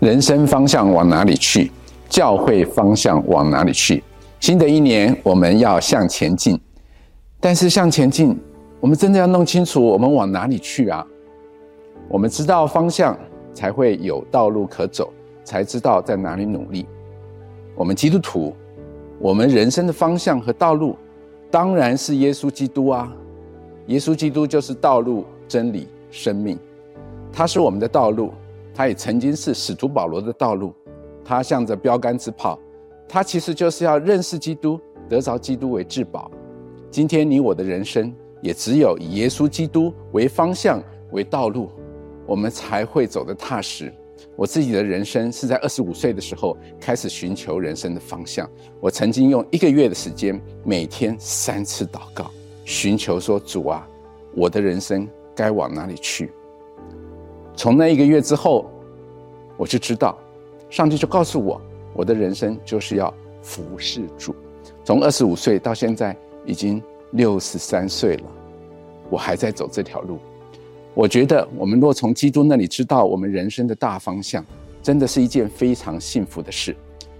人生方向往哪里去？教会方向往哪里去？新的一年我们要向前进，但是向前进，我们真的要弄清楚我们往哪里去啊？我们知道方向，才会有道路可走，才知道在哪里努力。我们基督徒，我们人生的方向和道路，当然是耶稣基督啊！耶稣基督就是道路、真理、生命，他是我们的道路。他也曾经是使徒保罗的道路，他向着标杆直跑，他其实就是要认识基督，得着基督为至宝。今天你我的人生也只有以耶稣基督为方向、为道路，我们才会走得踏实。我自己的人生是在二十五岁的时候开始寻求人生的方向。我曾经用一个月的时间，每天三次祷告，寻求说：“主啊，我的人生该往哪里去？”从那一个月之后，我就知道，上帝就告诉我，我的人生就是要服侍主。从二十五岁到现在已经六十三岁了，我还在走这条路。我觉得，我们若从基督那里知道我们人生的大方向，真的是一件非常幸福的事。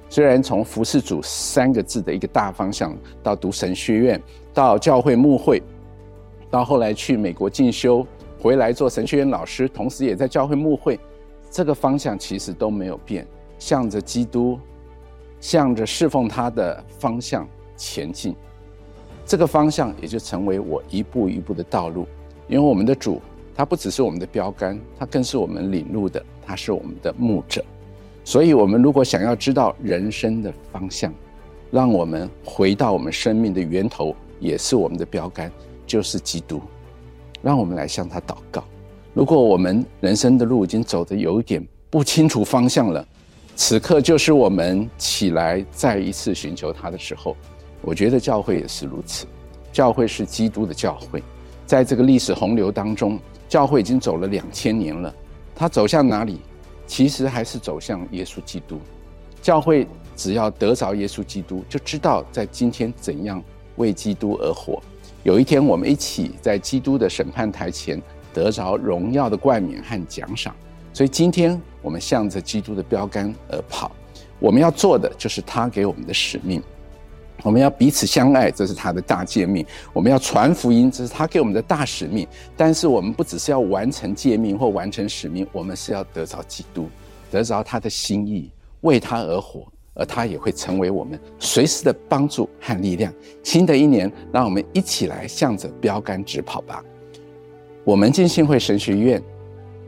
虽然从服侍主三个字的一个大方向，到读神学院，到教会牧会，到后来去美国进修。回来做神学院老师，同时也在教会牧会，这个方向其实都没有变，向着基督，向着侍奉他的方向前进。这个方向也就成为我一步一步的道路。因为我们的主，他不只是我们的标杆，他更是我们领路的，他是我们的牧者。所以，我们如果想要知道人生的方向，让我们回到我们生命的源头，也是我们的标杆，就是基督。让我们来向他祷告。如果我们人生的路已经走得有一点不清楚方向了，此刻就是我们起来再一次寻求他的时候。我觉得教会也是如此，教会是基督的教会，在这个历史洪流当中，教会已经走了两千年了。他走向哪里？其实还是走向耶稣基督。教会只要得着耶稣基督，就知道在今天怎样为基督而活。有一天，我们一起在基督的审判台前得着荣耀的冠冕和奖赏。所以，今天我们向着基督的标杆而跑。我们要做的就是他给我们的使命。我们要彼此相爱，这是他的大诫命。我们要传福音，这是他给我们的大使命。但是，我们不只是要完成诫命或完成使命，我们是要得着基督，得着他的心意，为他而活。而他也会成为我们随时的帮助和力量。新的一年，让我们一起来向着标杆直跑吧。我们进信会神学院，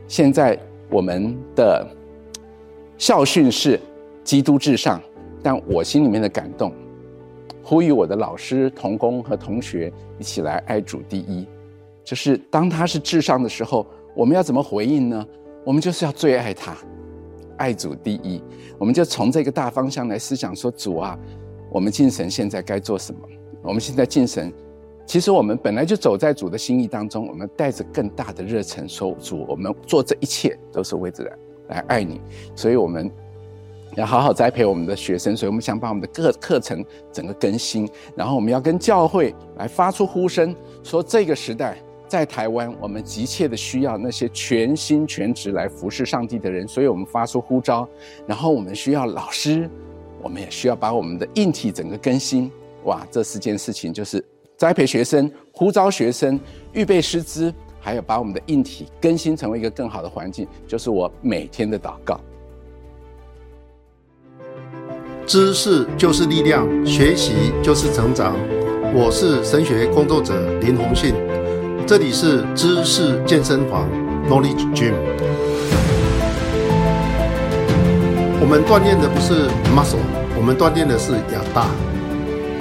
现在我们的校训是“基督至上”，但我心里面的感动，呼吁我的老师、同工和同学一起来爱主第一。就是当他是至上的时候，我们要怎么回应呢？我们就是要最爱他。爱主第一，我们就从这个大方向来思想说：主啊，我们敬神现在该做什么？我们现在敬神，其实我们本来就走在主的心意当中，我们带着更大的热忱说：主，我们做这一切都是为着来来爱你。所以我们要好好栽培我们的学生，所以我们想把我们的各课程整个更新，然后我们要跟教会来发出呼声，说这个时代。在台湾，我们急切的需要那些全心全职来服侍上帝的人，所以我们发出呼召。然后我们需要老师，我们也需要把我们的硬体整个更新。哇，这四件事情就是栽培学生、呼召学生、预备师资，还有把我们的硬体更新成为一个更好的环境，就是我每天的祷告。知识就是力量，学习就是成长。我是神学工作者林宏信。这里是知识健身房 Knowledge Gym。我们锻炼的不是 muscle，我们锻炼的是亚大。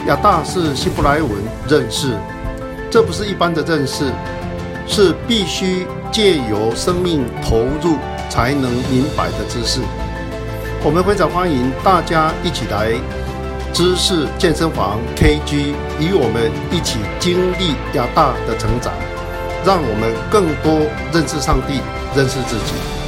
亚大是希伯来文认识，这不是一般的认识，是必须借由生命投入才能明白的知识。我们非常欢迎大家一起来知识健身房 KG，与我们一起经历亚大的成长。让我们更多认识上帝，认识自己。